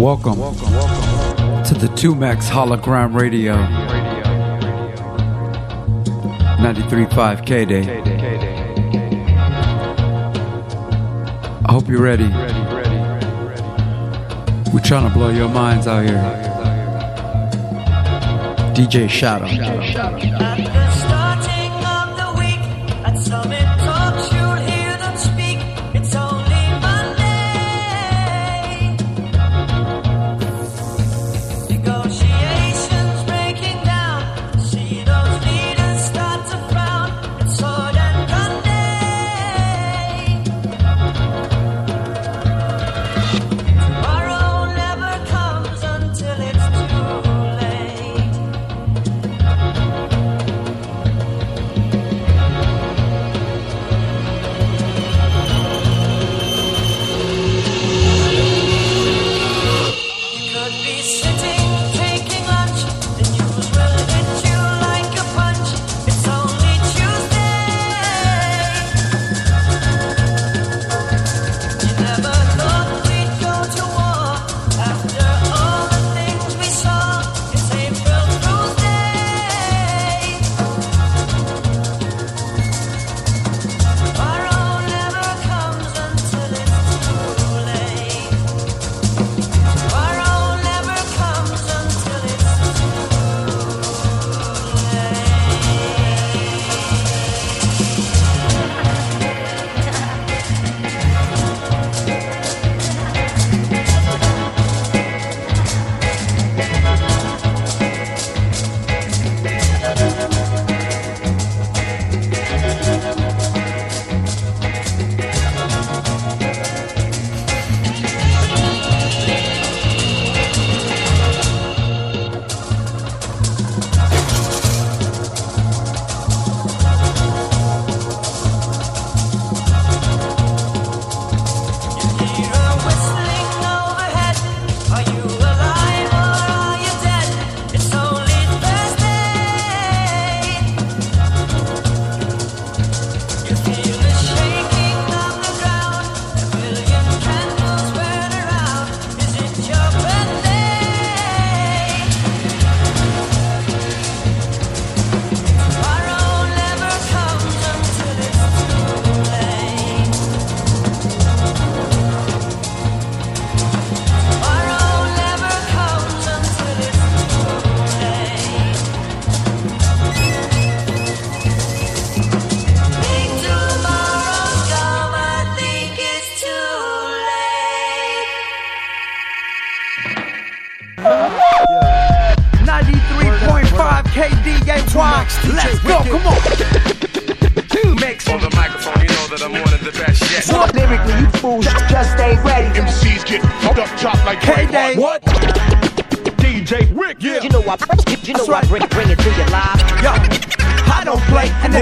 Welcome, to the 2Mex Hologram Radio 93.5 K Day. I hope you're ready. We're trying to blow your minds out here. DJ Shadow.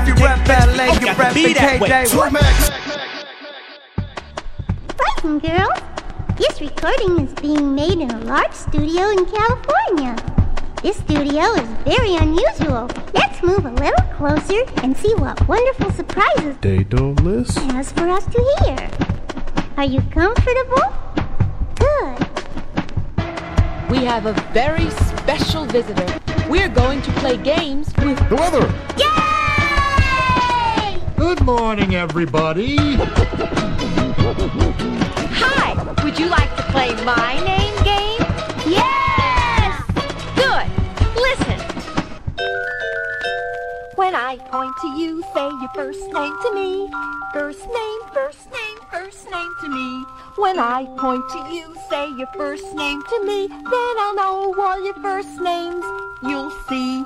You rap LA, you rap be that way. K-Day. Girls. This recording is being made in a large studio in California. This studio is very unusual. Let's move a little closer and see what wonderful surprises Daedelus? it has for us to hear. Are you comfortable? Good. We have a very special visitor. We're going to play games with The weather! Yay! Good morning, everybody. Hi! Would you like to play my name game? Yes! Good! Listen! When I point to you, say your first name to me. First name, first name, first name to me. When I point to you, say your first name to me. Then I'll know all your first names you'll see.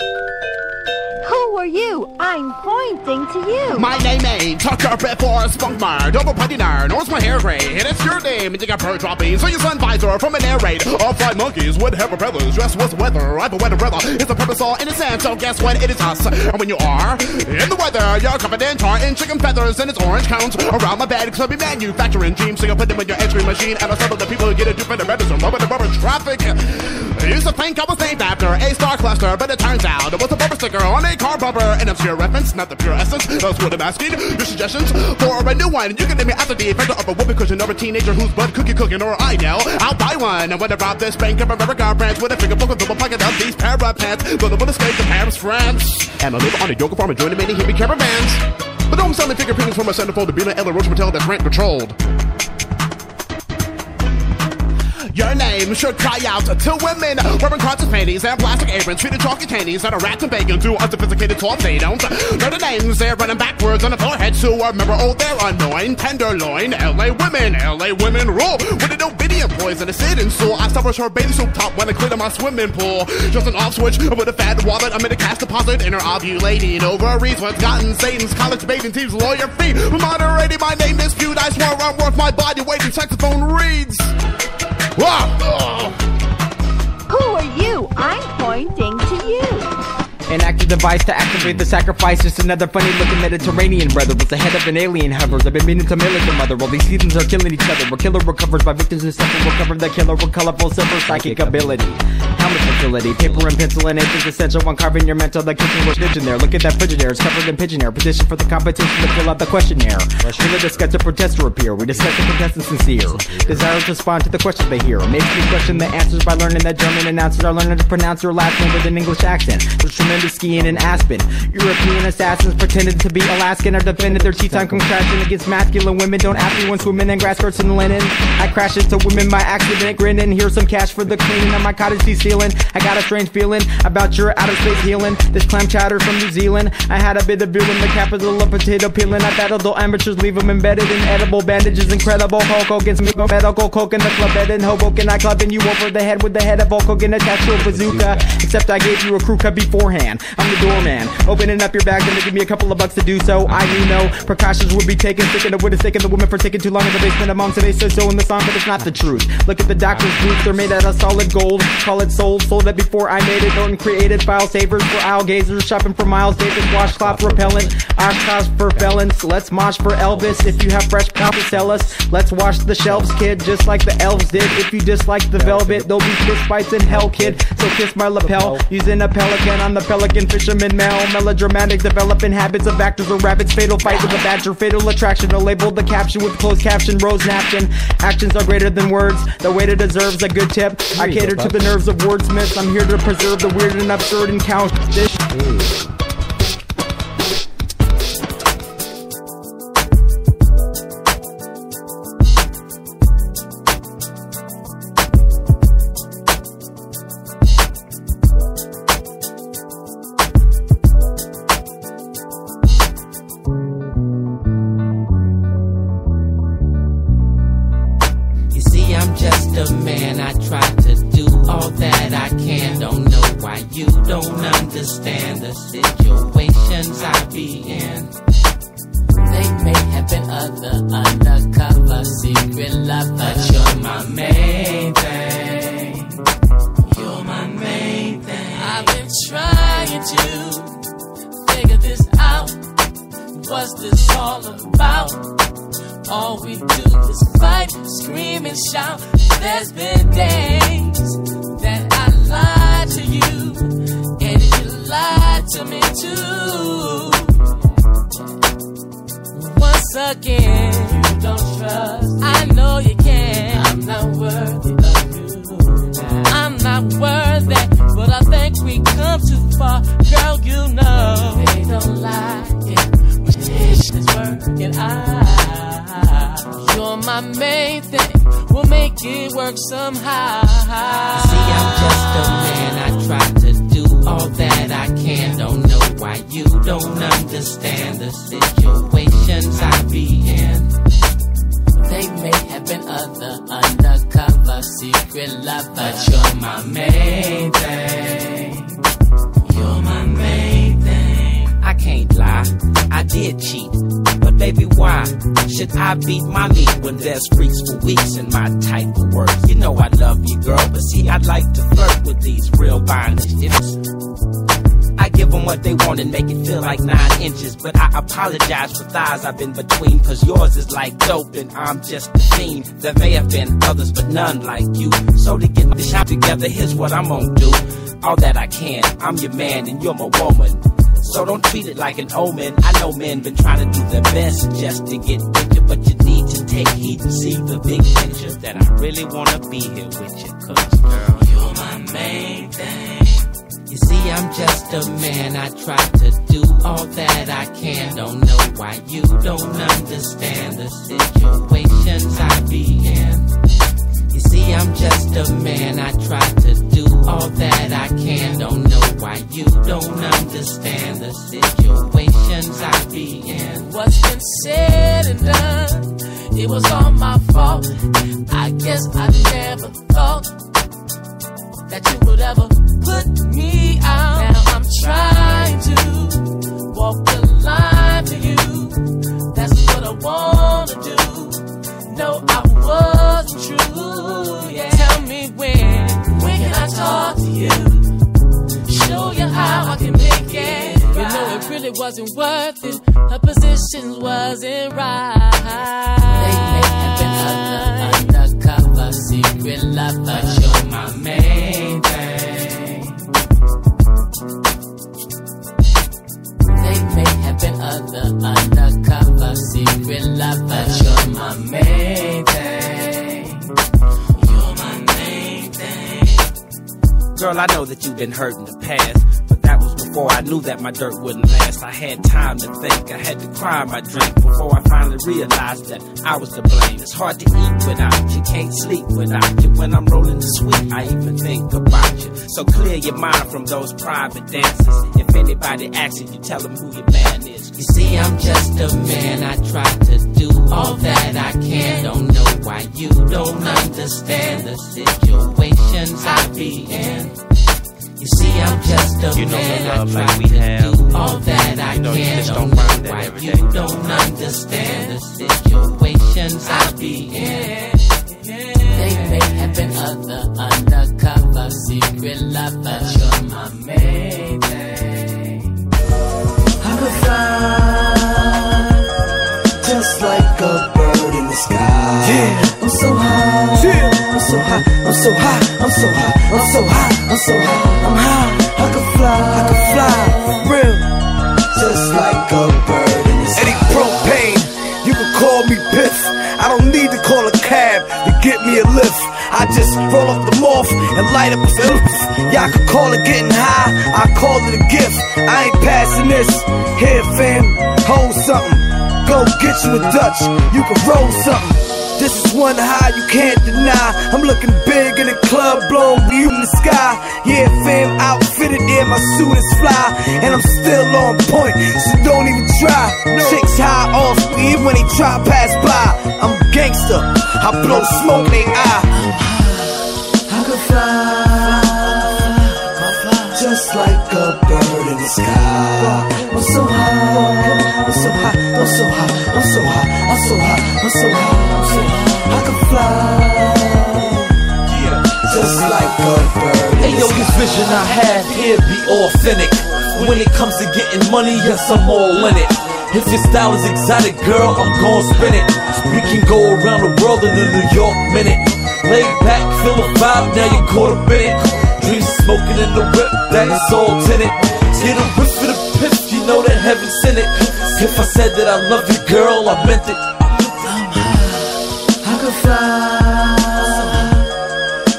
Who are you? I'm pointing to you. My name ain't Tucker before Spunkmar, double putty nar, nose my hair gray, and it's your name, and you got bird dropping, so you sun visor from an air raid. All fly monkeys would have feathers, dressed with the weather, I'm a weather brother, it's a purpose all sense, so guess what, it is us. And when you are in the weather, you're covered in tar and chicken feathers, and it's orange counts around my bed, be manufacturing dreams, so you put them in your entry machine, and I settle the people who get it due for the medicine, rubber the rubber traffic. Used to think I was named after a star cluster, but it turns out it was a bumper sticker on a car bumper. An obscure reference, not the pure essence. That's what I'm asking. Your suggestions for a new one. You can name me after the inventor of a whoopee cushion or a teenager who's butt cookie cooking, or I know I'll buy one. And I drop this bank of America branch with a finger of double pocket of these para pants, gonna put a skate to Paris, France. And I live on a yoga farm and join the many hippie caravans. But I'm selling figure paintings from a centerfold to be an Ella Roach Motel that's rent controlled. Your name should cry out to women wearing crotches panties and plastic aprons, feeding chalky candies that are wrapped in bacon to unsophisticated talk. They don't know the names. They're running backwards on the foreheads who remember oh they're annoying. Tenderloin, LA women, LA women rule. With no video employees in the sitting stool. I suffer short bathing suit top when I clean my swimming pool. Just an off switch with a fat wallet. I'm in a cash deposit in her ovulating ovaries. What's gotten Satan's college bathing team's lawyer fee. Moderating my name is dispute. I swear I'm worth my body weight in saxophone reeds. Wow. Who are you? I'm pointing to you. An active device to activate the sacrifice. Just another funny looking Mediterranean brother with the head of an alien hovers. I've been meaning to mail to mother. While these seasons are killing each other. Where killer recovers by victims who suffer. Recover the killer with colorful silver psychic ability. Helmet facility, paper and pencil and ink is essential when carving your mental. The kitchen was pigeon there. Look at that Frigidaire, it's covered in pigeon hair. Petition for the competition to fill out the questionnaire. The discuss a protester appear? We discuss the contestants sincere. Desire to respond to the questions they hear. Makes me question the answers by learning that German announcers are learning to pronounce your last name with an English accent. There's tremendous skiing in Aspen. European assassins pretended to be Alaskan are defended their time come crashing against masculine women. Don't ask me when swimming in grass skirts and linen. I crash into women by accident, grinning. Here's some cash for the cleaning of my cottage ceiling. I got a strange feeling about your outer space healing. This clam chowder from New Zealand. I had a bit of beer in the capital of potato peeling. I battled the amateurs, leave them embedded in edible bandages. Incredible Hulk Hogan's me medical coke in the club bed in Hoboken. I clubbing you over the head with the head of Hulk Hogan attached to a bazooka. Except I gave you a crew cut beforehand. I'm the doorman, opening up your bag and give me a couple of bucks to do so. I do know precautions would be taken. Thinking it would have taken the woman for taking too long in the basement of mom today says so in the song, but it's not the truth. Look at the doctor's boots, they're made out of solid gold. Call it sold, sold it before I made it. Norton created file savers for owl gazers, shopping for miles. David washcloth repellent, Oshkosh for felons. Let's mosh for Elvis. If you have fresh to sell us, let's wash the shelves, kid, just like the elves did. If you dislike the velvet, there'll be fist fights in hell, kid. So kiss my lapel, using a pelican on the pelican fisherman male. Melodramatic, developing habits of actors or rabbits. Fatal fight with a badger, fatal attraction. To label the caption with closed caption, rose napkin. Actions are greater than words. The waiter deserves a good tip. I cater to the nerves of wordsmiths. I'm here to preserve the weird and absurd and count this. Apologize for thighs I've been between, cause yours is like dope and I'm just a fiend. There may have been others, but none like you. So to get this shot together, here's what I'm gonna do. All that I can, I'm your man and you're my woman. So don't treat it like an omen. I know men been trying to do their best just to get you, but you need to take heed and see the big picture that I really wanna be here with you, I'm just a man. I try to do all that I can. Don't know why you don't understand the situations I be in. You see, I'm just a man. I try to do all that I can. Don't know why you don't understand the situations I be in. What's been said and done, it was all my fault. I guess I never thought that you would ever really wasn't worth it. Her positions wasn't right. They may have been other undercover secret lover, you're my main thing. They may have been other undercover secret lovers. But you're my main thing. You're my main thing. Girl, I know that you've been hurt in the past, before I knew that my dirt wouldn't last. I had time to think, I had to cry my drink before I finally realized that I was to blame. It's hard to eat without you, can't sleep without you. When I'm rolling the sweet, I even think about you. So clear your mind from those private dances. If anybody asks you, you tell them who your man is. You see, I'm just a man. I try to do all that I can. Don't know why you don't understand the situations I be in. You see, I'm just a You know the man. love I like try we to have. do all that I You know you can. just don't don't know find that why every you don't understand the situations I be in. They may have been other undercover secret lovers. but You're my main thing. I could fly just like a bird in the sky. Yeah, I'm so high. Yeah, I'm so high. I'm so high. I'm so high. I'm so high. I'm so high. I'm high. Call it getting high, I call it a gift. I ain't passing this. Here, fam, hold something. Go get you a Dutch, you can roll something. This is one high you can't deny. I'm looking big in the club, blowing view in the sky. Yeah, fam, outfitted in my suit is fly, and I'm still on point. So don't even try. Chicks high off me when they try pass by. I'm a gangster. I blow smoke in they eye. I could fly just like a bird in the sky. I'm so high, I'm so high, I'm so high, I'm so high, I'm so high, I'm so high, I'm so high. I could fly just like a bird. Hey yo, this vision I have here be authentic. When it comes to getting money, yes, I'm all in it. If your style is exotic, girl, I'm gon' spin it. We can go around the world in a New York minute. Lay back, feel the vibe, now you're caught up in it. Smoking in the whip, that is all tinted. Get a whiff for the piff, you know that heaven sent it. If I said that I love you, girl, I meant it. I could fly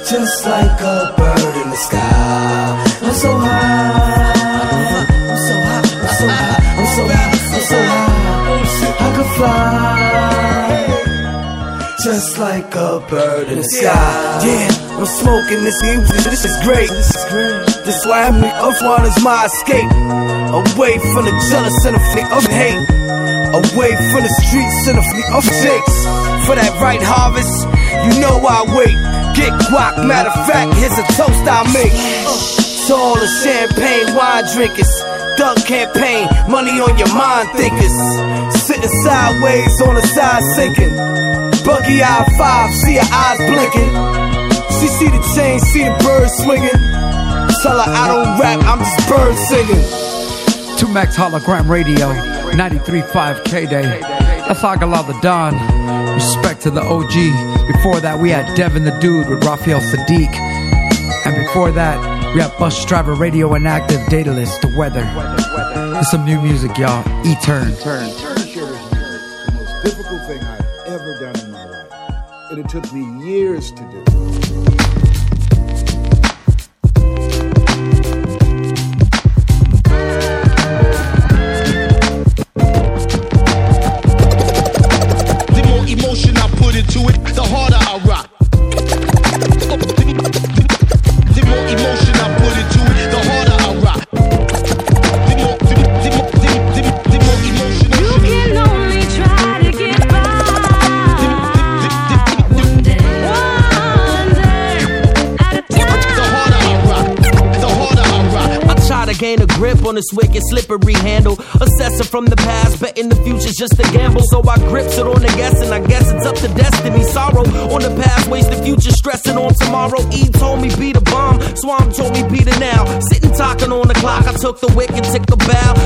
just like a bird in the sky. I'm so high, just like a bird in the sky. Yeah, I'm smoking this music. This is great. This is great. This why I'm one is my escape. Away from the jealous and the flick of hate. Away from the streets and the flick of jakes. For that right harvest, you know I wait. Get guac, matter of fact, here's a toast I make. To all the champagne wine drinkers thug campaign. Money on your mind thinkers. Sitting sideways on the side sinking. Buggy eye five, see her eyes blinking. She see the chain, see the birds swinging. Tell her I don't rap, I'm just bird singing. 2Mex Hologram Radio, 93.5 K Day. That's Agala the Don. Respect to the OG. Before that, we had Devin the Dude with Raphael Saadiq. And before that, we Rap Busdriver, radio inactive, Daedelus, the weather. weather, weather. There's some new music, y'all. E turn. Turn. Turn shirt is the most difficult thing I've ever done in my life. And it took me years to do. this wicked slippery handle. Assessing from the past, betting the future's just a gamble. So I grips it on the guess, and I guess it's up to destiny. Sorrow on the past, waste the future, stressing on tomorrow. E told me be the bomb, Swam told me be the now. Sitting talking on the clock, I took the wick and took a bow.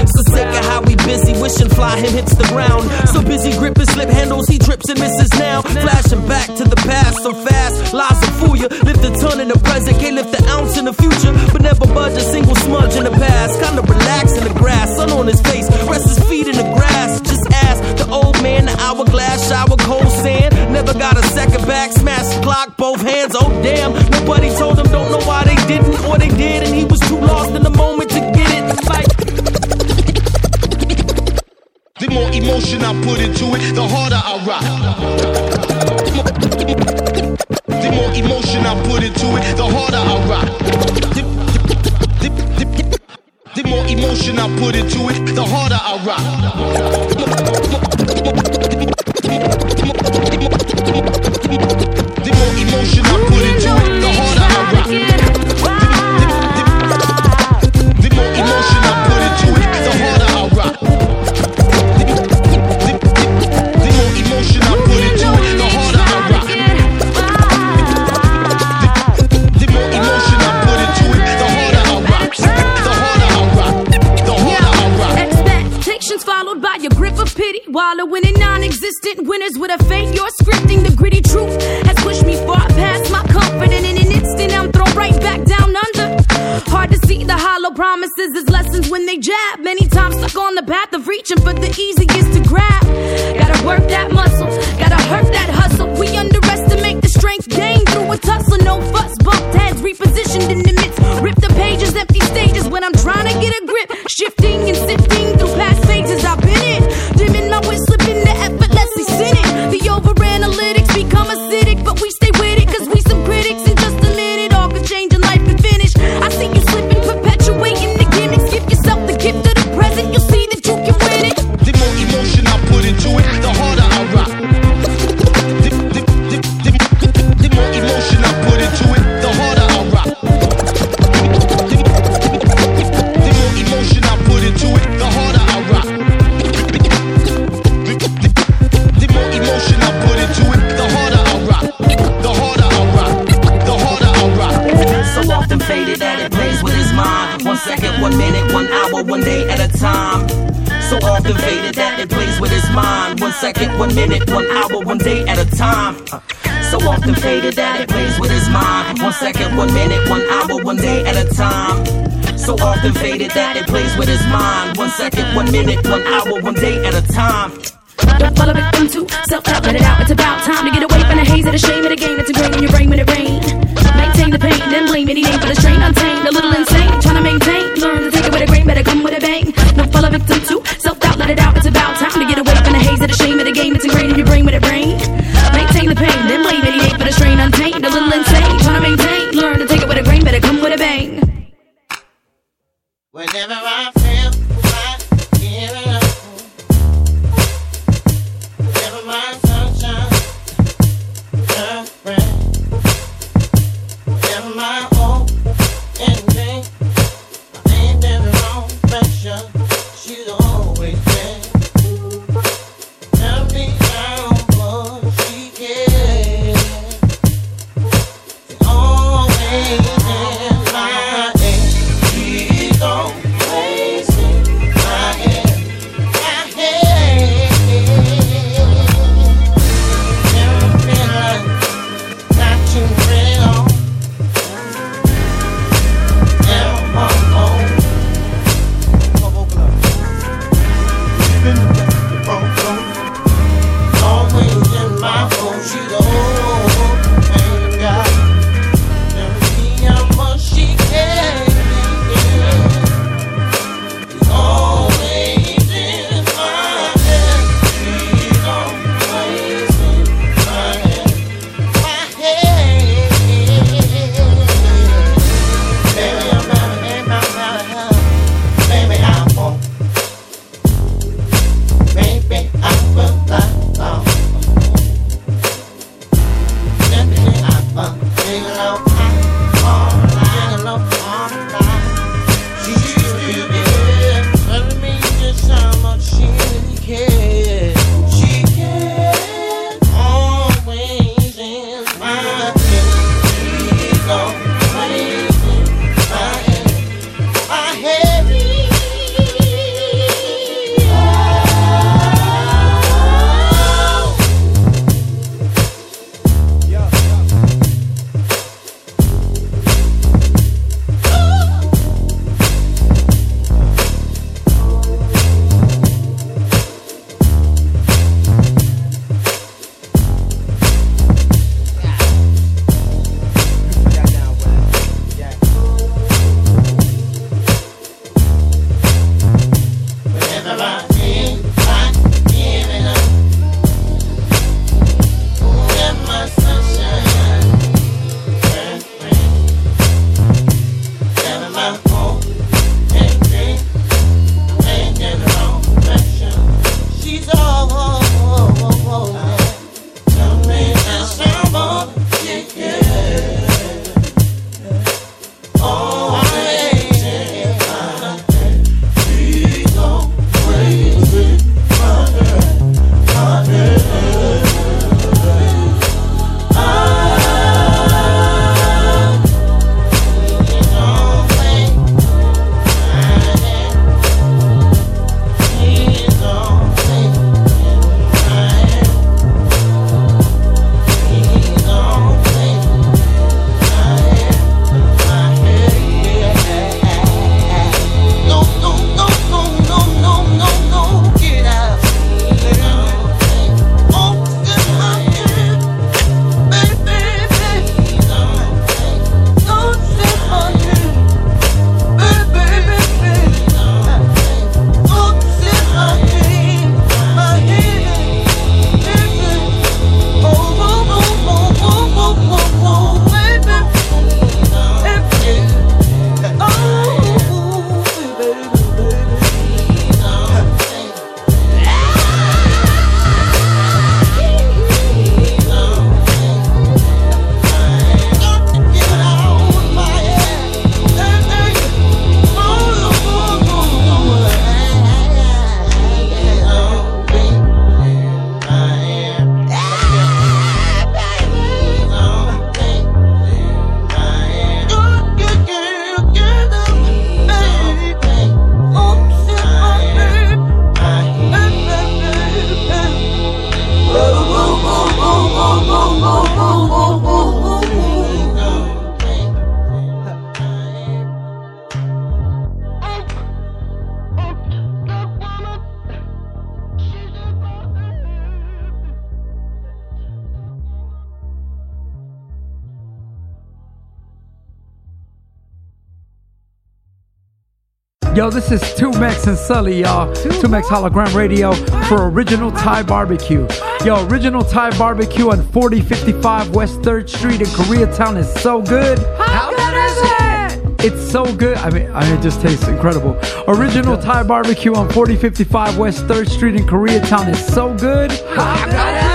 Yo, this is 2Mex and Sully, y'all. 2Mex Hologram Radio for Original Thai Barbecue. Yo, Original Thai Barbecue on 4055 West 3rd Street in Koreatown is so good. How good is it? It's so good. I mean, I mean, it just tastes incredible. Original Thai Barbecue on 4055 West 3rd Street in Koreatown is so good. How good is it?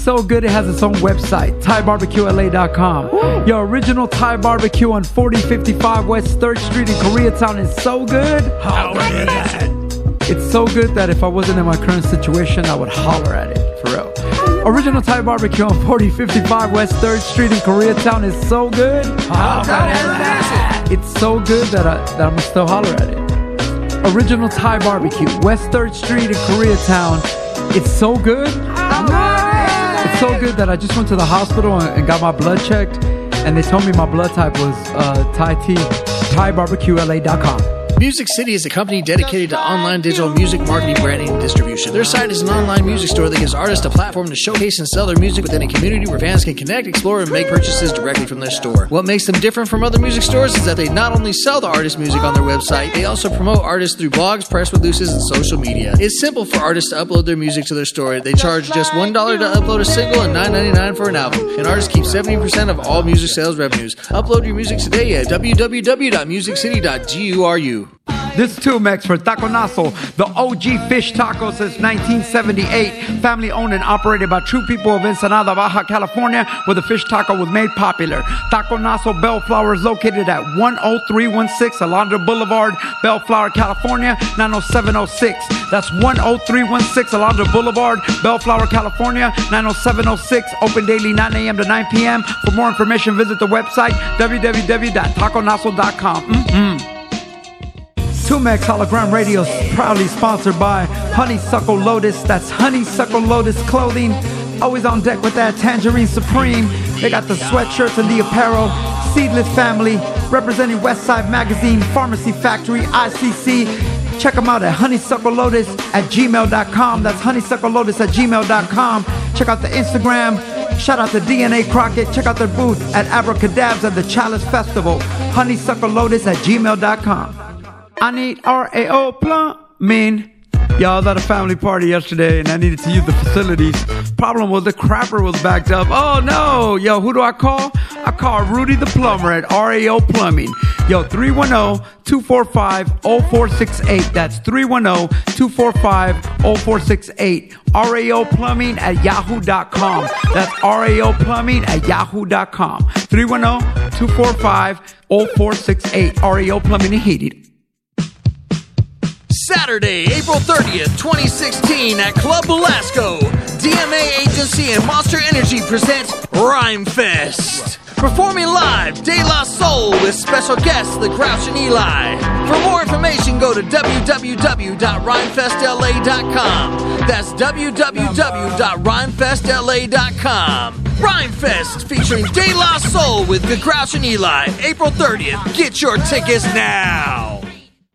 It's so good it has its own website, ThaiBarbecueLA.com. Your original Thai barbecue on 4055 West 3rd Street in Koreatown is so good. How good is it? It's so good that if I wasn't in my current situation, I would holler at it, for real. Original Thai barbecue on 4055 West 3rd Street in Koreatown is so good. How good is it? It's so good that, I, that I'm gonna still holler at it. Original Thai barbecue, West 3rd Street in Koreatown. It's so good. So good that I just went to the hospital and, and got my blood checked, and they told me my blood type was uh, Thai T. ThaiBarbecueLA.com. Music City is a company dedicated to online digital music marketing, branding, and distribution. Their site is an online music store that gives artists a platform to showcase and sell their music within a community where fans can connect, explore, and make purchases directly from their store. What makes them different from other music stores is that they not only sell the artist's music on their website, they also promote artists through blogs, press releases, and social media. It's simple for artists to upload their music to their store. They charge just $1 to upload a single and $9.99 for an album. And artists keep 70% of all music sales revenues. Upload your music today at www.musiccity.guru. This 2Mex, for Taco Naso, the OG fish taco since 1978. Family owned and operated by true people of Ensenada, Baja California, where the fish taco was made popular. Taco Naso Bellflower is located at 10316 Alondra Boulevard, Bellflower, California, 90706. That's 10316 Alondra Boulevard, Bellflower, California, 90706. Open daily 9 a.m. to 9 p.m. For more information, visit the website www.taconaso.com. Mm-mm. 2Mex Hologram Radio is proudly sponsored by Honeysuckle Lotus. That's Honeysuckle Lotus Clothing. Always on deck with that Tangerine Supreme. They got the sweatshirts and the apparel. Seedless Family, representing Westside Magazine, Pharmacy Factory, ICC. Check them out at honeysuckle lotus at gmail.com. That's honeysuckle lotus at gmail.com. Check out the Instagram. Shout out to DNA Crockett. Check out their booth at Abracadabs at the Chalice Festival. Honeysuckle lotus at gmail.com. I need RAO plumbing. Y'all was at a family party yesterday and I needed to use the facilities. Problem was the crapper was backed up. Oh no! Yo, who do I call? I call Rudy the plumber at RAO Plumbing. Yo, 310-245-0468. That's 310-245-0468. RAO Plumbing at yahoo.com. That's RAO Plumbing at yahoo.com. 310-245-0468. RAO Plumbing and Heating. Saturday, April 30th, 2016, at Club Belasco, DMA Agency and Monster Energy present Rhyme Fest. Performing live, De La Soul with special guests The Grouch and Eligh. For more information, go to www.rhymefestla.com. That's www.rhymefestla.com. Rhyme Fest featuring De La Soul with The Grouch and Eligh, April 30th. Get your tickets now.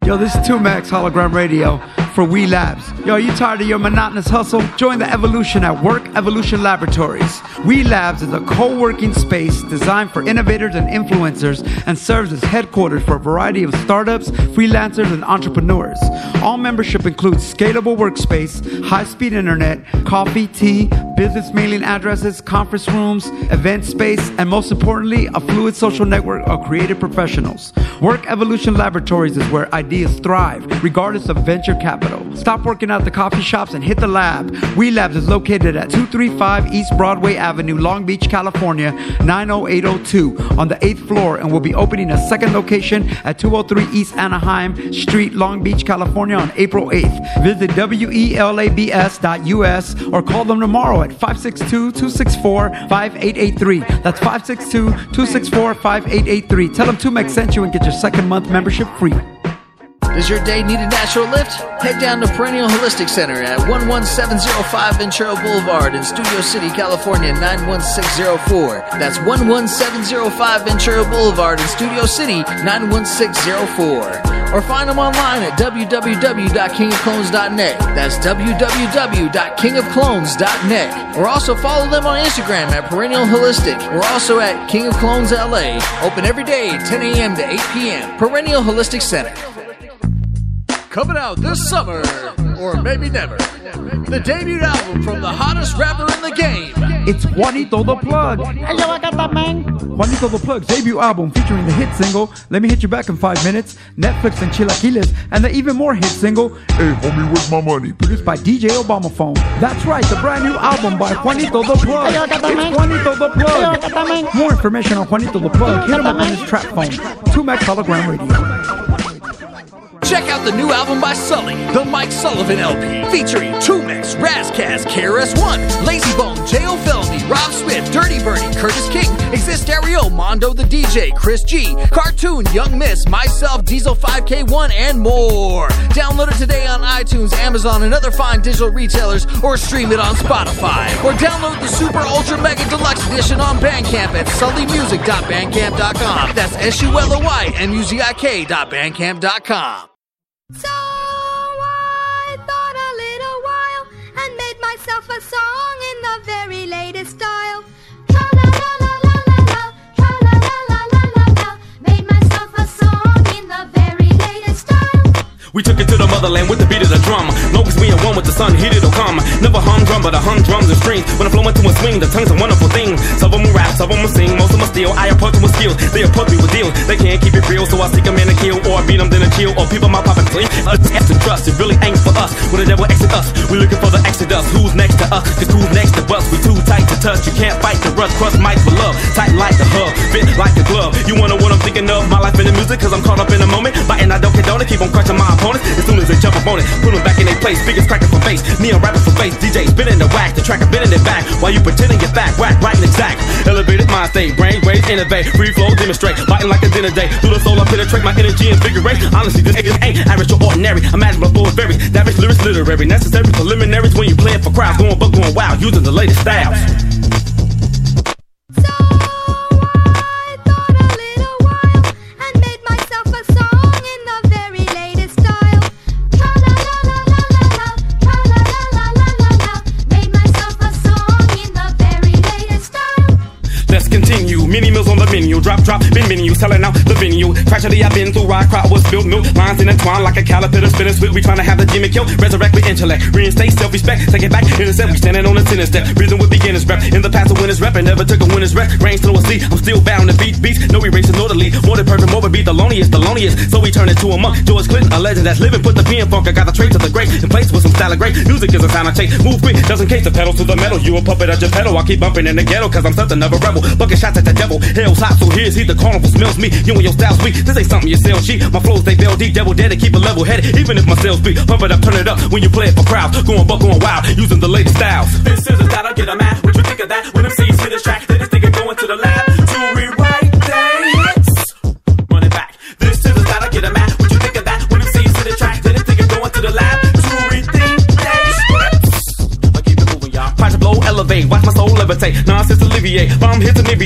Yo, this is 2Mex Hologram Radio for We Labs. Yo, are you tired of your monotonous hustle? Join the evolution at Work Evolution Laboratories. We Labs is a co working space designed for innovators and influencers and serves as headquarters for a variety of startups, freelancers, and entrepreneurs. All membership includes scalable workspace, high speed internet, coffee, tea, business mailing addresses, conference rooms, event space, and most importantly, a fluid social network of creative professionals. Work Evolution Laboratories is where ideas thrive, regardless of venture capital. Stop working out the coffee shops and hit the lab. We Labs is located at 235 East Broadway Avenue, Long Beach, California, 90802 on the 8th floor and we'll be opening a second location at 203 East Anaheim Street, Long Beach, California on April 8th. Visit welabs.us or call them tomorrow at 562-264-5883. That's 562-264-5883. Tell them 2Mex sent you and get your second month membership free. Does your day need a natural lift? Head down to Perennial Holistic Center at 11705 Ventura Boulevard in Studio City, California 91604. That's 11705 Ventura Boulevard in Studio City 91604. Or find them online at www.kingofclones.net. That's www.kingofclones.net. Or also follow them on Instagram at Perennial Holistic. We're also at King of Clones LA. Open every day, 10 a.m. to 8 p.m. Perennial Holistic Center. Coming out this summer, or maybe never. The debut album from the hottest rapper in the game. It's Juanito the Plug. Juanito the Plug's debut album featuring the hit single Let Me Hit You Back in Five Minutes, Netflix and Chilaquiles, and the even more hit single Hey Homie Where's My Money, produced by DJ Obama Phone. That's right, the brand new album by Juanito the Plug. It's Juanito the Plug. More information on Juanito the Plug, hit him up on his trap phone. 2Mex Hologram Radio. Check out the new album by Sully, the Mike Sullivan LP, featuring 2Mex, Razcast, KRS-One, Layzie Bone, Jayo Felony, Rob Swift, Dirty Birdie, Curtis King, Exist Stereo, Mondo the DJ, Chris G, Cartoon, Young Miss, myself, Diesel 5K1, and more. Download it today on iTunes, Amazon, and other fine digital retailers, or stream it on Spotify. Or download the Super Ultra Mega Deluxe Edition on Bandcamp at sullymusic.bandcamp.com. That's S-U-L-O-Y M-U-Z-I-K dot bandcamp.com. So I thought a little while and made myself a song in the very latest style. Tra-la-la-la-la-la-la, tra-la-la-la-la-la-la, made myself a song in the very latest style. We took it to the motherland with the beat of the drum. Long as we are one with the sun, heat it'll come. Never humdrum, but I hum drums and strings. When I flow into a swing, the tongue's a wonderful thing. Some of them rap, some of them sing, most of them steal. I approach them with skills, they approach me with deals. They can't keep it real, so I seek a man or beat them then to kill, or people my poppin' clean. Uh, test and trust, it really ain't for us. When the devil exit us, we looking for the exodus. Who's next to us? Cause who's next to us? We too tight to touch. You can't fight the rust, crush mics for love. Tight like the hub, fit like the glove. You wanna what I'm thinking of? My life in the music, cause I'm caught up in the moment. Biting, I don't condone it, keep on crushing my opponents. As soon as they jump up on it, put them back in their place. Speakers cracking for bass, me I'm rapping for bass. DJ spinning the track I'm bending it back. While you pretending you're back, whack, right and exact. Elevated mind state, brain waves innovate, free flow demonstrate, biting like a dinner day. Through the soul I penetrate my energy and figure eight. Honestly, this ain't ain't average or ordinary. Imaginable and very lavish lyrics, literary, necessary preliminaries when you play it for crowds, going but going wild, using the latest styles. Mini meals on the menu. Drop, drop, bin menu. Selling out the venue. Tragedy I've been through. Ride crowd was spilled milk. Lines intertwined like a caterpillar spinning swift. We trying to have the demon kill. Resurrect with intellect. Reinstate self respect. Take it back. Intercept. We standing on the tennis step. Reason with beginners rep. In the past, a winner's rep. And never took a winner's rep. Reigns to a seat. I'm still bound to beat beats. No erasers, no delete. More than perfect, more would be the loneliest, the loneliest. So we turn into a monk. George Clinton, a legend that's living. Put the P in funk. I got the traits of the great. In place with some style of great. Music is a sound I take. Move quick. Doesn't case the pedal to the metal. You a puppet your pedal. I keep bumping in the ghetto. Cause I'm something of a rebel. Bucket shots at the devil. Hell's hot, so here's he. The carnival smells me. You and your style's weak. This ain't something you sell cheap. My flows, they bell deep. Devil dead to keep a level headed. Even if my sales beat. Pump it up, turn it up. When you play it for crowds. Going buck, going wild. Using the latest styles.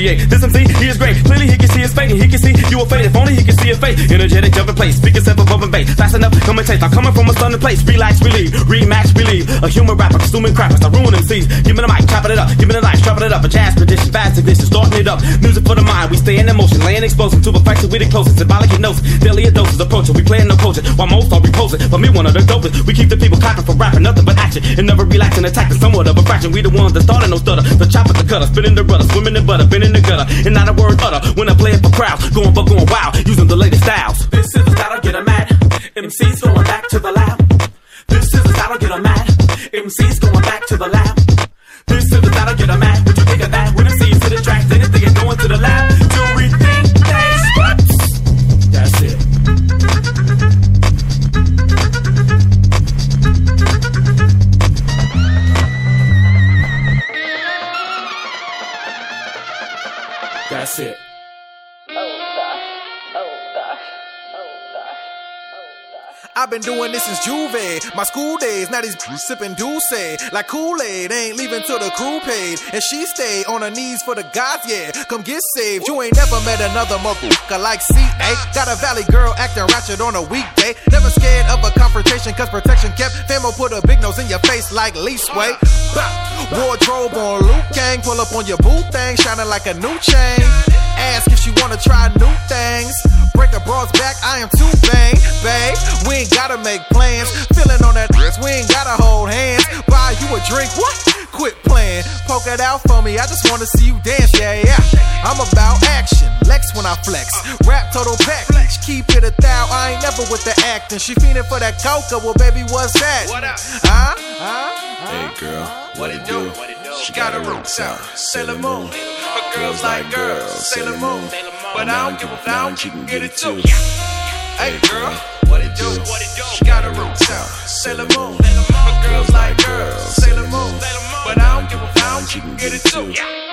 Alleviate. This MC, he is great. Clearly he can see his fate. And he can see you a fate. If only he can see your fate. Energetic, jumping place. Speaking step Fast enough, come and taste. I'm coming from a stunning place. Relax, relieve. Rematch, believe. A human rapper, consuming crappers. I ruin MCs. Give me the mic, chopping it up. Give me the knife, chopping it up. A jazz tradition, fast ignition, starting it up. Music for the mind. We stay in motion. Laying explosive to perfection. We the closest. Symbolic notes. Daily a doses approaching. We playing no coaching. While most are reposing. But me, one of the dopest. We keep the people clapping for rapping. Nothing but action. And never relaxing. Attacking somewhat of a fraction. We the ones that started no stutter. The chopper, the cutter. Spinning the rudder. Swimming in butter. Been in the gutter. And not a word utter. When I play it for crowds. Going for going wild. Using the latest styles. This is the style get a mad. MC's going back to the lab. This is the style get a mad. MC's going back to the lab. This is the style get a mad. What you think of that? When MCs hit the track, just it's going to the lab. I've been doing this since Juve, my school days. Now these sipping Douce like Kool Aid. Ain't leaving till the crew paid, and she stayed on her knees for the gods. Yeah, come get saved. You ain't never met another motherfucker like CA. Got a valley girl acting ratchet on a weekday. Never scared of a confrontation, cause protection kept. Famo put a big nose in your face like Leastway. Wardrobe on Luke pull up on your boo thing, shining like a new chain. Ask if she wanna try new things. Break a broad's back, I am too bang, babe. We ain't gotta make plans. Feeling on that dress, we ain't gotta hold hands. Buy you a drink, what? Quit playing, poke it out for me. I just wanna see you dance, yeah, yeah. I'm about action, Lex when I flex. Rap total package, keep it a thou. I ain't never with the acting. She feeling for that coca, well, baby, what's that? What up? Huh? Huh? Hey girl, What it do? She got her roots out, Sailor Moon. Her girls like girls, Sailor Moon. But I don't give a damn, she can get it too. Hey girl, what it do? She got her roots out, Sailor Moon. Her girls like girls, Sailor Moon. But I don't give a damn, she can get it too.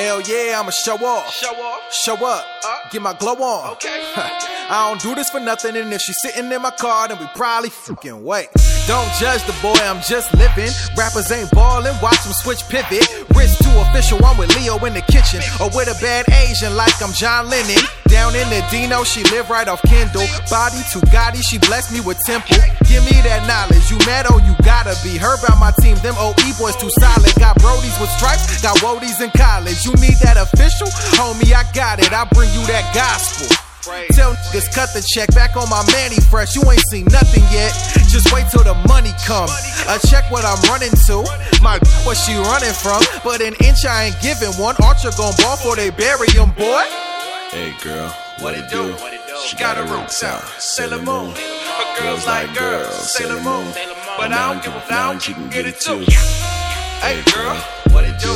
Hell yeah, I'ma show off. Show off. Show up. Uh. Get my glow on. Okay. I don't do this for nothing, and if she's sitting in my car, then we probably fucking wait. Don't judge the boy, I'm just living. Rappers ain't ballin', watch them switch pivot. Wrist too official, I'm with Leo in the kitchen. Or with a bad Asian like I'm John Lennon. Down in the Dino, she live right off Kendall. Body to Gotti, she blessed me with Temple. Give me that knowledge, you mad? Oh, you gotta be. Heard about my team, them OE boys too solid. Got Brodies with stripes, got Wodies in college. You need that official? Homie, I got it, I bring you that gospel. Tell niggas cut the check back on my manny fresh. You ain't seen nothing yet. Just wait till the money come. I check what I'm running to. My what she running from. But an inch I ain't giving one. Archer gon' ball for they bury him, boy. Hey girl, what it do? She got her roots out. Sailor Moon. Her girls like girls. Sailor Moon. But I don't give a damn. She can get it too. Hey girl, what it do?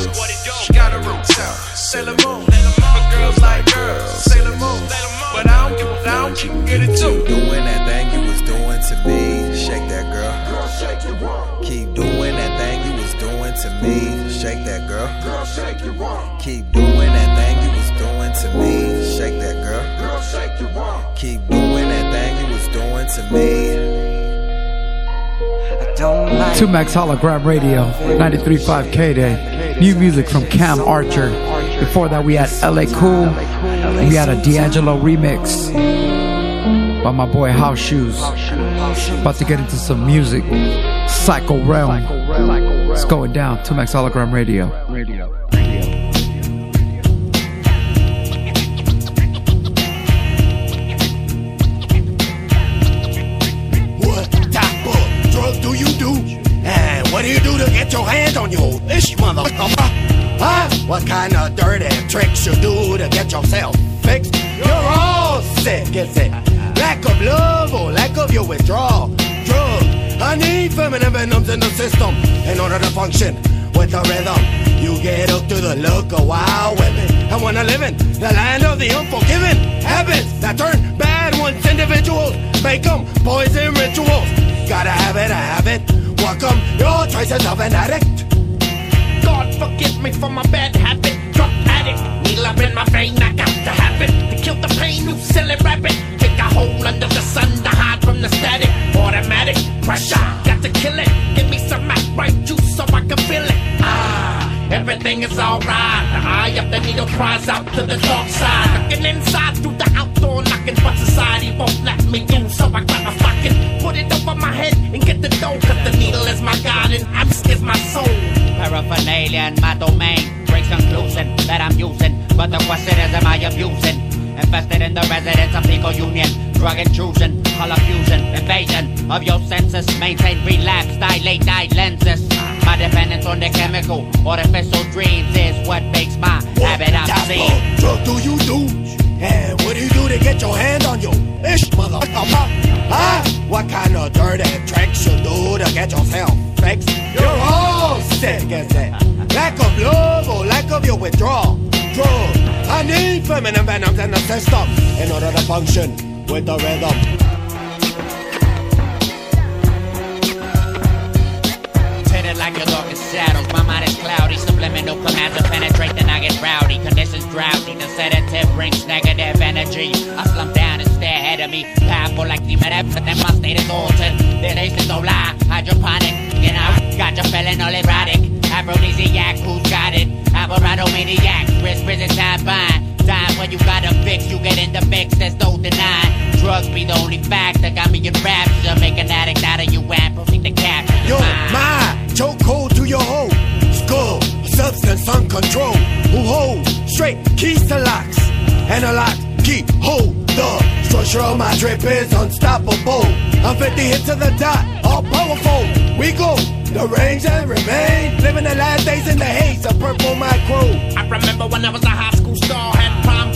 She got her roots out. Sailor Moon. Her girls like girls. Sailor Moon. But I don't give a damn. She can get it too. Doing that thing you was doing to me. Shake that girl. Girl, shake it one. Keep doing that thing you was doing to me. Shake that girl. Girl, shake it one. Keep doing Keep doing that thing you was doing to me. Two Max Hologram Radio, 93.5 KDAY. New music from Cam Archer. Before that, we had LA Cool. We had a D'Angelo remix by my boy House Shoes. About to get into some music. Psycho Realm. It's going down. 2Mex Hologram Radio. Your hands on your ish motherfucker? Huh? What kind of dirty tricks you do to get yourself fixed? You're all sick, is it? Lack of love or lack of your withdrawal? Drug. I need feminine venoms in the system in order to function with the rhythm. You get hooked to the look of wild women. And wanna live in the land of the unforgiven. Habits that turn bad once individuals make them poison rituals. Gotta have it, I have it. Your choices of an addict. God forgive me for my bad habit. Drug addict, needle up in my vein, I got to have it. To kill the pain, you silly rabbit. Take a hole under the sun to hide from the static. Automatic pressure, got to kill it. Give me some Mac right juice so I can feel it. Ah, everything is alright. The eye of the needle cries out to the dark side. Looking inside through the outdoor knocking, but society won't let me in. So I gotta Paraphernalia in my domain brings conclusion that I'm using. But the question is, am I abusing? Invested in the residence of Pico Union. Drug intrusion, color fusion, invasion of your senses. Maintain relapse, dilate eye lenses. My dependence on the chemical, artificial dreams is what makes my habit obscene. What do you do? And what do you do to get your hands on your ish motherfucker? Huh? What kind of dirty tricks you do to get yourself fixed? You're all sick, is it? Lack of love or lack of your withdrawal? Drug. I need feminine venoms in the system in order to function with the rhythm. Like your darkest shadows. My mind is cloudy. Subliminal commands to penetrate, then I get rowdy. Conditions drowsy. The sedative brings negative energy. I slump down and stare ahead of me. Powerful like demon but then my state is altered. Taste is so live. Hydroponic. You know, got you feeling all erotic. Aphrodisiac, who's got it? Alvarado maniac. Risk prison time fine. When you got a fix, you get in the mix, there's no denying. Drugs be the only fact that got me in rapture. Make an addict out of you and proceed to capture Yo, my choke hold to your hoe. Skull, substance uncontrolled. Who hold straight keys to locks. And a lock key hold the For sure, my drip is unstoppable. I'm 50 hit to the dot, all powerful. We go, the range and remain. Living the last days in the haze of purple my crew. I remember when I was a high school star,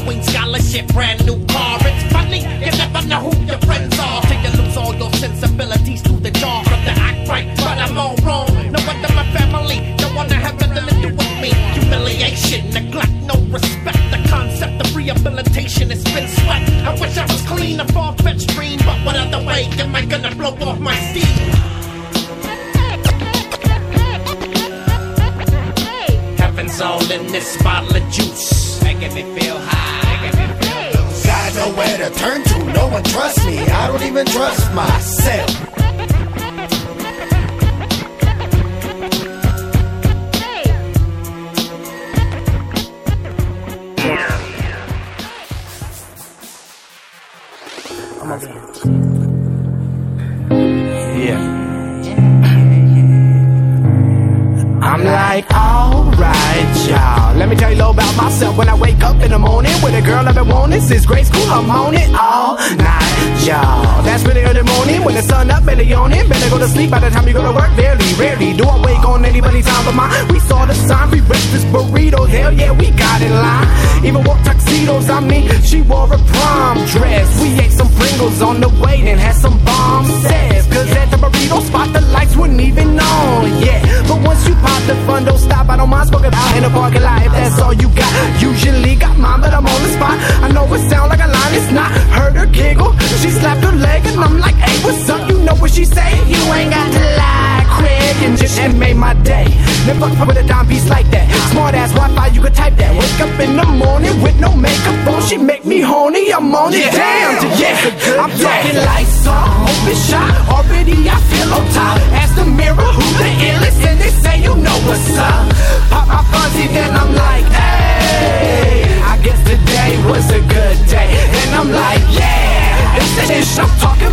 queen scholarship, brand new car. It's funny, you never know who your friends are till you lose all your sensibilities through the jar of the act right, but I'm all wrong. No wonder my family don't wanna have nothing to do with me. Humiliation, neglect, no respect. The concept of rehabilitation has been sweat. I wish I was clean, a far-fetched dream, but what other way am I gonna blow off my steam? Heaven's all in this bottle of juice, making me feel high, nowhere to turn to, no one trusts me. I don't even trust myself. I'm like, alright, y'all. Let me tell you a little about myself. When I wake up in the morning with a girl I've been wanting since grade school, I'm on it all night, y'all. That's really early morning when the sun up, belly on it. Better go to sleep by the time you go to work. Rarely, rarely do I wake on anybody's time but mine. We saw the sign, we breakfast burrito. Hell yeah, we got in line. Even wore tuxedos, I mean, she wore a prom dress. We ate some Pringles on the way, and had some bomb sex. Cause at the burrito spot, the lights weren't even on, yeah. But once you pop the fun, don't stop. I don't mind smoking out in the parking lot if that's all you got. Usually got mine, but I'm on the spot. I know it sound like a line, it's not. Heard her giggle, she slapped her leg, and I'm like, hey, what's up? You know what she say? You ain't got to lie, quick, and just that made my day. Never fuck with a dime piece like that. Smart ass Wi-Fi, you can type that. Wake up in the morning with no makeup on, she make me horny. I'm on it, damn, yeah. I'm talking lights on, open shot. Already I feel on top. Ask the mirror who the illest, and they say you know what's up. Shit I'm talking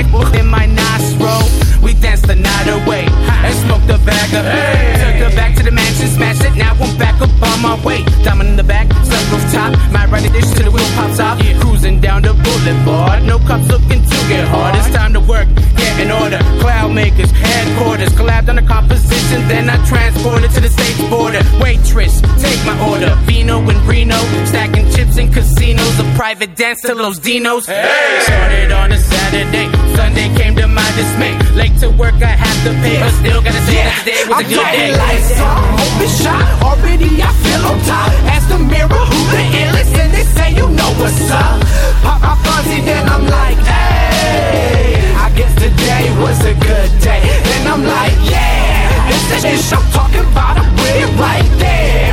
In my nostril. We danced the night away and smoked a bag of hey. Took her back to the mansion, smashed it. Now I'm back up on my way. Diamond in the back, sunroof top. My right dish till the wheel pops off. Yeah. Cruising down the boulevard. No cops looking to get hard. It's time to work, get in order. Cloud makers, headquarters. Collabed on the composition, then I transported to the state's border. Waitress, take my order. Vino and Reno, stacking chips in casinos. A private dance to Los Dinos. Hey! Started on a Saturday. Sunday came to my dismay. Late to work, I have to pay. But still gotta say that today was a I'm good talking day. lights on, open shot. Already I feel on top. Ask the mirror who the illest, and they say you know what's up. Pop my fuzzy, then I'm like, hey. I guess today was a good day, and I'm like, yeah. This the shit I'm talking about, I'm with it right there.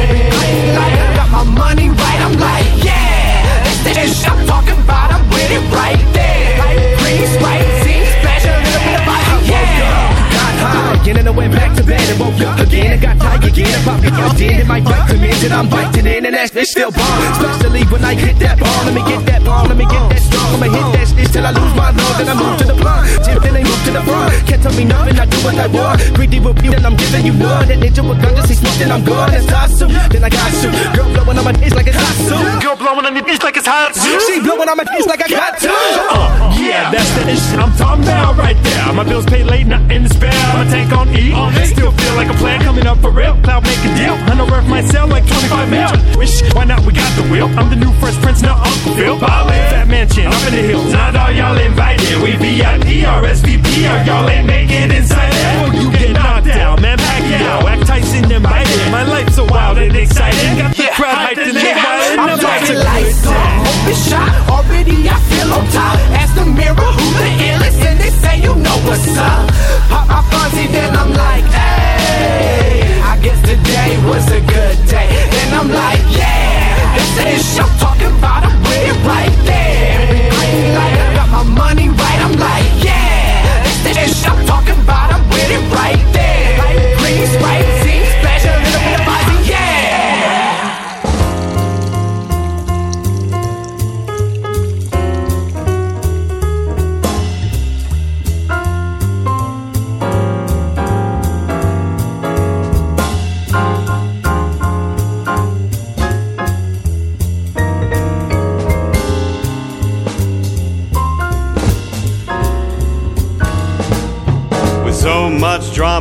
Light, I got my money right, I'm like, yeah. This the shit I'm talking about, I'm with it right there. Green sprite, scene and I'm biting in and that shit still bomb. Especially when I hit that ball, let me get that ball, let me get that strong. I'ma hit that shit till I lose my love, then I move to the front. Till then they move to the front. Can't tell me nothing, I do what I want. Greedy with you, and I'm giving you none. That ninja with gun, just he smoke, then I'm gone. That's awesome. Then I got you. Girl blowing on my knees like it's hot soup. Girl blowing on your knees like it's hot soup. She blowing on my knees like I got to. Uh, yeah, that's the issue I'm talking about right there. My bills paid late, not nothing to spare. My tank on E. Still feel like a plan coming up for real. Cloud make a deal. I know ref sell like 25 mil. Wish, why not? We got the wheel. I'm the new Fresh Prince, now Uncle Phil. Ballin', Fat Mansion, up in the hills. Not all y'all invited. We VIP, RSVP, or y'all ain't making inside. Well, you get now. Act Tyson and Biden. My life's so wild and exciting. Got the crowd hyped and they. I'm talking lights on. Open shot. Already I feel on top. Ask the mirror who the illest, and they say you know what's up. Pop my Fonzie, then I'm like, hey. I guess today was a good day. Then I'm like, yeah. This is I'm talking about. I'm with right there. Like I got my money right. I'm like, yeah. This is I'm talking about. I'm with it right there. Sprite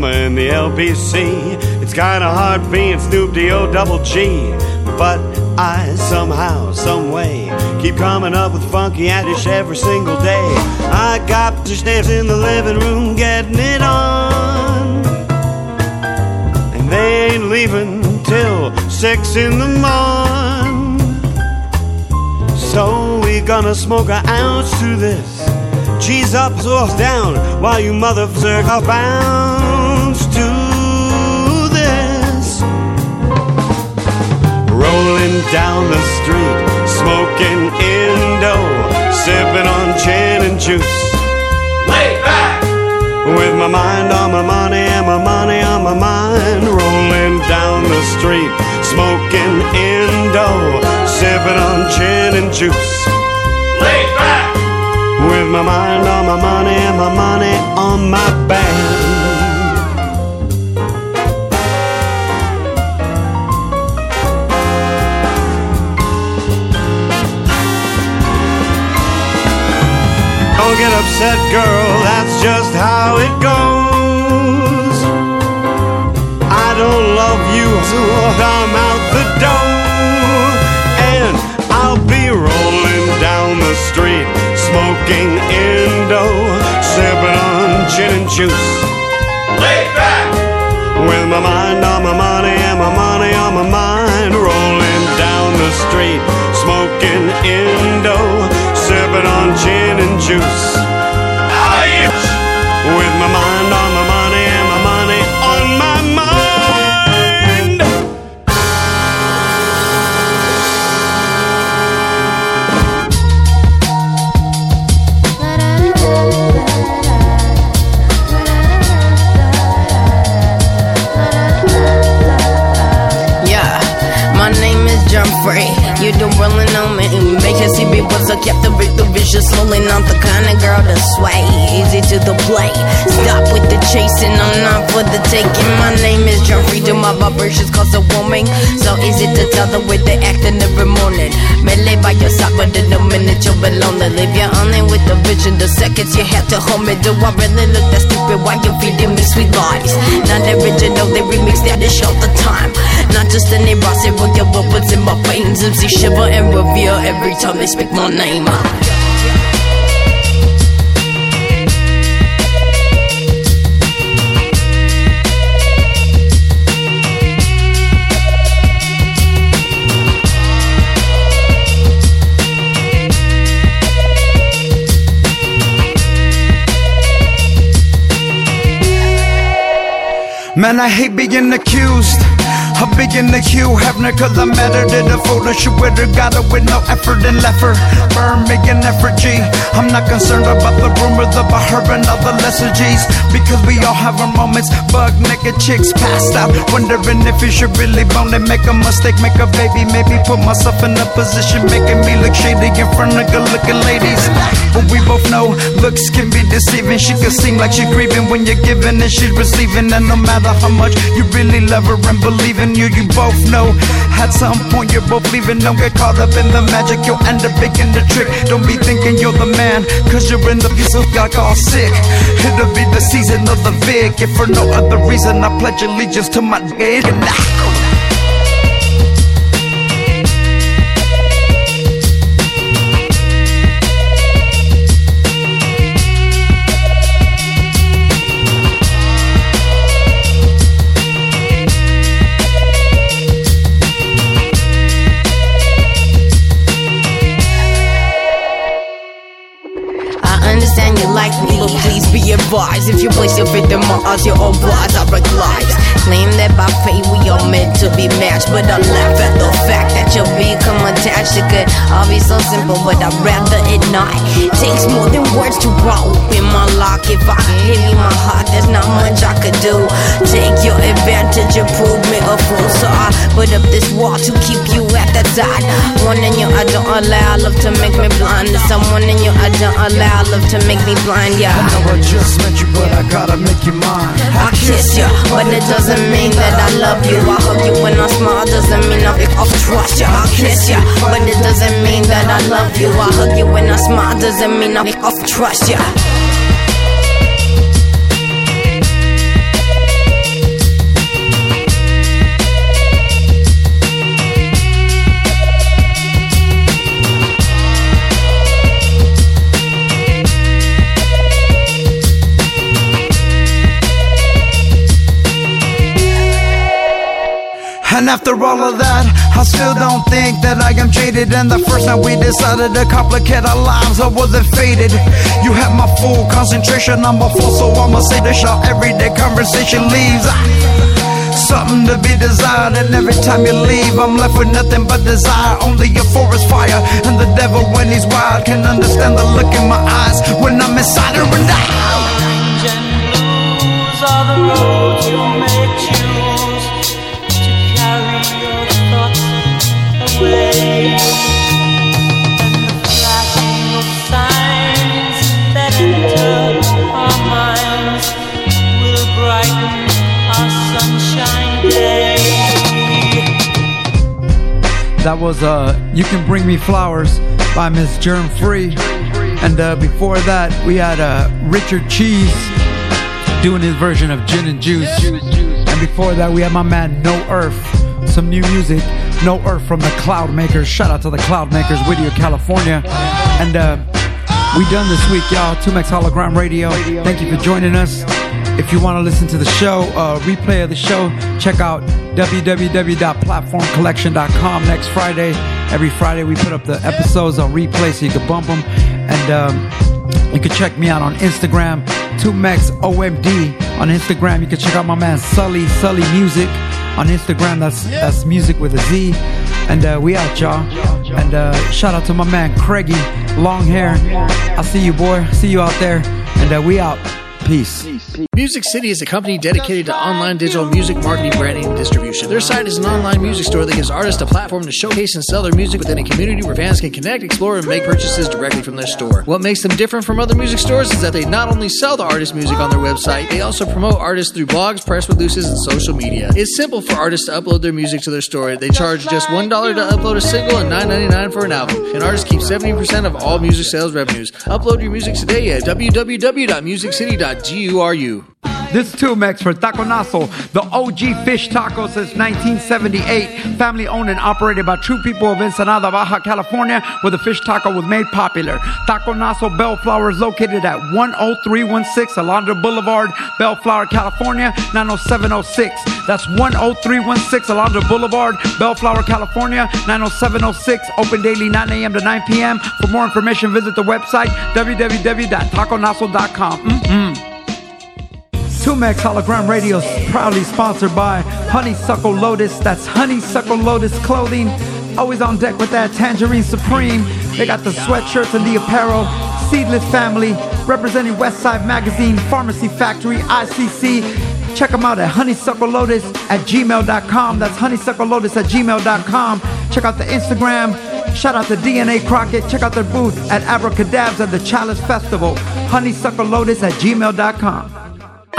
in the LBC. It's kinda hard being Snoop D-O double G. But I somehow, some way, keep coming up with funky addish every single day. I got the steps in the living room getting it on. And they ain't leaving till six in the morn. So we gonna smoke an ounce to this. Cheese up, sauce down, while you motherfuckers are bounce Rolling down the street, smoking Indo, sipping on gin and juice. Lay back! With my mind on my money and my money on my mind. Rolling down the street, smoking Indo, sipping on gin and juice. Lay back! With my mind on my money and my money on my band. Get upset, girl, that's just how it goes. I don't love you, so I'm out the door. And I'll be rolling down the street, smoking Indo, sipping on gin and juice. Lay back! With my mind on my money and my money on my mind, rolling down the street, smoking Indo, sipping on gin and juice. With my mind taking. My name is Jumfrey. Do my vibrations cause a woman. So easy to tell the way they acting every morning. Melee by your side, but in a minute you'll be lonely. Leave you only with the vision. The seconds you have to hold me. Do I really look that stupid? Why you feeding me sweet lies? Not original, they remix that dish all the time. Not just any boss, it will up what's in my veins. MC shiver and reveal every time they speak my name. Man, I hate being accused of being the Hugh Hefner Cause I met her, did a photo shoot with her Got her with no effort and left her Burn, making effigy I'm not concerned about the rumors about her and other lesser G's. Because we all have our moments. Bug naked chicks passed out. Wondering if you should really bone and make a mistake Make a baby, maybe put myself in a position. Making me look shady in front of good looking ladies. But we both know looks can be deceiving. She can seem like she's grieving when you're giving and she's receiving. And no matter how much you really love her and believe in you, you both know. At some point you're both leaving. Don't get caught up in the magic, you'll end up making the trick. Don't be thinking you're the man, cause you're in the piece of got all sick. It'll be the season of the Vic. If for no other reason I pledge allegiance to my dick and advised. If you place your faith in my eyes, your own lies I break lives. Claim that by fate we are meant to be matched, but I laugh at the fact that you become attached. It could all be so simple, but I'd rather it not. Takes more than words to roll in my lock. If I give you my heart, there's not much I could do. Take your advantage and prove me a fool, so I put up this wall to keep you at that side. One in you, I don't allow love to make me blind. Someone in you, I don't allow love to make me blind. Yeah. You, but I gotta make you mine I kiss you, but it doesn't mean that I love you. I hug you when I smile, doesn't mean I I'll trust you. I kiss you, but it doesn't mean that I love you. I hug you when I smile, doesn't mean I I'll trust you. And after all of that, I still don't think that I am jaded. And the first time we decided to complicate our lives, I wasn't faded. You have my full concentration, I'm a fool, so I'ma say this y'all everyday conversation leaves. Ah, something to be desired, and every time you leave, I'm left with nothing but desire. Only a forest fire, and the devil, when he's wild, can understand the look in my eyes when I'm inside her and I. Those are the roads you may That was uh, "You Can Bring Me Flowers" by Miss Germ Free, and uh, before that we had uh, Richard Cheese doing his version of Gin and Juice, and before that we had my man No Earth, some new music, No Earth from the Cloud Makers. Shout out to the Cloud Makers, Whittier, California, and uh, we done this week, y'all. 2Mex Hologram Radio. Thank you for joining us. If you want to listen to the show, uh, replay of the show, check out www.platformcollection.com next Friday. Every Friday we put up the episodes on replay so you can bump them. And um, you can check me out on Instagram, 2MexOMD on Instagram. You can check out my man Sully, Sully Muzik on Instagram. That's that's music with a Z. And uh, we out, y'all. And uh, shout out to my man Craigie, long hair. I see you, boy. See you out there. And uh, we out. Peace. Music City is a company dedicated to online digital music marketing, branding, and distribution. Their site is an online music store that gives artists a platform to showcase and sell their music within a community where fans can connect, explore, and make purchases directly from their store. What makes them different from other music stores is that they not only sell the artist music on their website, they also promote artists through blogs, press releases, and social media. It's simple for artists to upload their music to their store. They charge just $1 to upload a single and $9.99 for an album. And artists keep 70% of all music sales revenues. Upload your music today at www.musiccity.guru. This is 2Mex for Taconazo, the OG fish taco since 1978. Family owned and operated by true people of Ensenada, Baja California, where the fish taco was made popular. Taco Taconazo Bellflower is located at 10316 Alondra Boulevard, Bellflower, California, 90706. That's 10316 Alondra Boulevard, Bellflower, California, 90706. Open daily 9 a.m. to 9 p.m. For more information, visit the website www.taconazo.com. Mm-mm. 2Mex Hologram Radio proudly sponsored by Honeysuckle Lotus. That's Honeysuckle Lotus Clothing. Always on deck with that Tangerine Supreme. They got the sweatshirts and the apparel. Seedless Family, representing Westside Magazine, Pharmacy Factory, ICC. Check them out at honeysuckle lotus at gmail.com. That's honeysuckle lotus at gmail.com. Check out the Instagram. Shout out to DNA Crockett. Check out their booth at Abracadabs at the Chalice Festival. Honeysuckle lotus at gmail.com.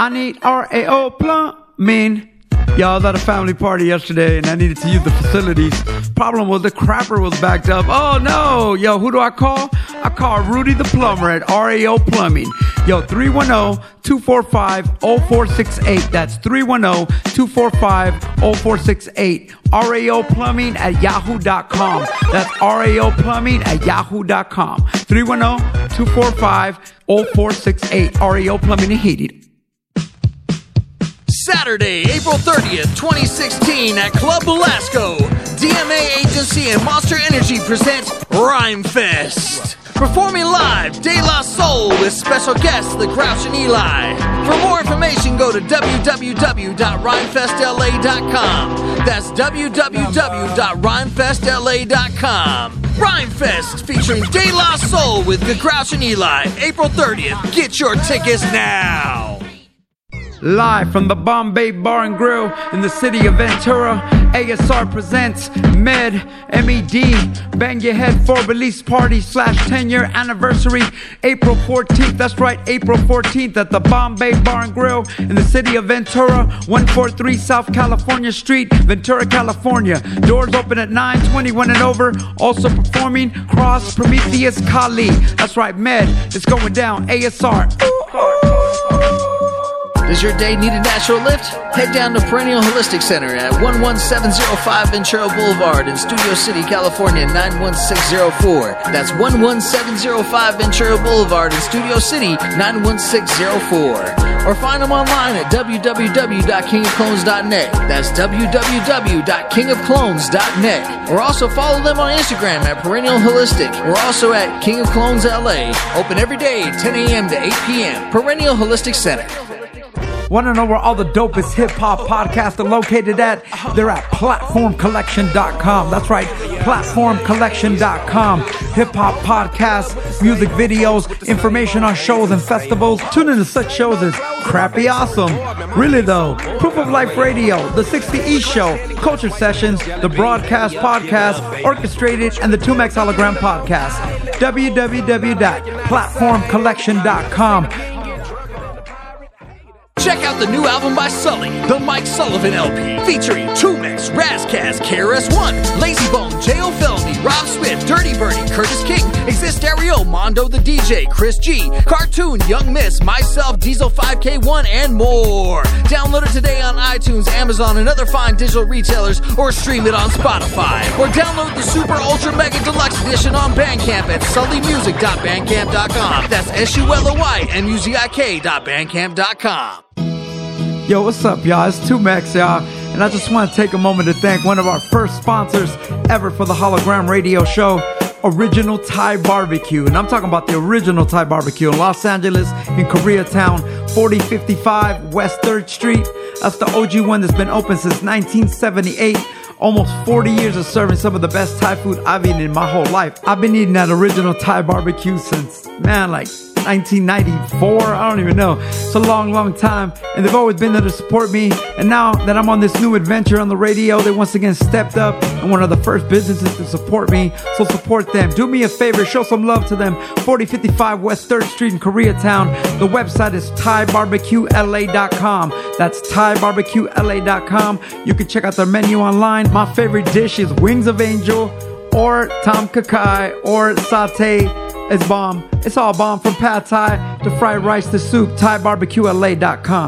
I need RAO plumbing. Y'all was at a family party yesterday and I needed to use the facilities. Problem was the crapper was backed up. Oh no! Yo, who do I call? I call Rudy the plumber at RAO Plumbing. Yo, 310-245-0468. That's 310-245-0468. RAO Plumbing at yahoo.com. That's RAO Plumbing at yahoo.com. 310-245-0468. RAO Plumbing and Heating. Saturday, April 30th, 2016, at Club Belasco, DMA Agency and Monster Energy present Rhyme Fest. Performing live, De La Soul with special guests The Grouch and Eligh. For more information, go to www.rhymefestla.com. That's www.rhymefestla.com. Rhyme Fest featuring De La Soul with The Grouch and Eligh, April 30th. Get your tickets now. Live from the Bombay Bar and Grill in the city of Ventura, ASR presents Med MED Bang Your Head for Release Party slash 10 year anniversary, April 14th. That's right, April 14th at the Bombay Bar and Grill in the city of Ventura, 143 South California Street, Ventura, California. Doors open at 9:21 and over. Also performing Cross Prometheus Kali. That's right, Med. It's going down. ASR. Does your day need a natural lift? Head down to Perennial Holistic Center at 11705 Ventura Boulevard in Studio City, California 91604. That's 11705 Ventura Boulevard in Studio City 91604. or find them online at www.kingofclones.net. That's www.kingofclones.net. Or also follow them on Instagram at Perennial Holistic. We're also at King of Clones LA, open every day, 10 a.m. to 8 p.m. Perennial Holistic Center. Want to know where all the dopest hip hop podcasts are located at? They're at platformcollection.com. That's right, platformcollection.com. Hip hop podcasts, music videos, information on shows and festivals. Tune into such shows as Crappy Awesome, Really Though, Proof of Life Radio, The 60 East Show, Culture Sessions, The Broadcast Podcast, Orchestrated, and the 2Mex Hologram Podcast. www.platformcollection.com. Check out the new album by Sully, the Mike Sullivan LP, featuring 2Mex, Razkaz, KRS-One, Layzie Bone, Jayo Felony, Rob Swift, Dirty Birdie, Curtis King, Exist Stereo, Mondo the DJ, Chris G, Cartoon, Young Miss, myself, Diesel 5K1, and more. Download it today on iTunes, Amazon, and other fine digital retailers, or stream it on Spotify. Or download the Super Ultra Mega Deluxe Edition on Bandcamp at sullymuzik.bandcamp.com. That's S-U-L-O-Y M-U-Z-I-K dot bandcamp.com. Yo, what's up, y'all? It's 2Mex, y'all. And I just want to take a moment to thank one of our first sponsors ever for the Hologram Radio Show, Original Thai Barbecue. And I'm talking about the original Thai Barbecue in Los Angeles, in Koreatown, 4055 West 3rd Street. That's the OG one that's been open since 1978. Almost 40 years of serving some of the best Thai food I've eaten in my whole life. I've been eating that original Thai barbecue since, man, like 1994. I don't even know. It's a long, long time. And they've always been there to support me. And now that I'm on this new adventure on the radio, they once again stepped up and one of the first businesses to support me. So support them. Do me a favor, show some love to them. 4055 West 3rd Street in Koreatown. The website is ThaiBarbecueLA.com. That's ThaiBarbecueLA.com. You can check out their menu online. My favorite dish is Wings of Angel or Tom Kha Kai or Satay is bomb. It's all bomb from pad thai to fried rice to soup. ThaiBarbecueLA.com.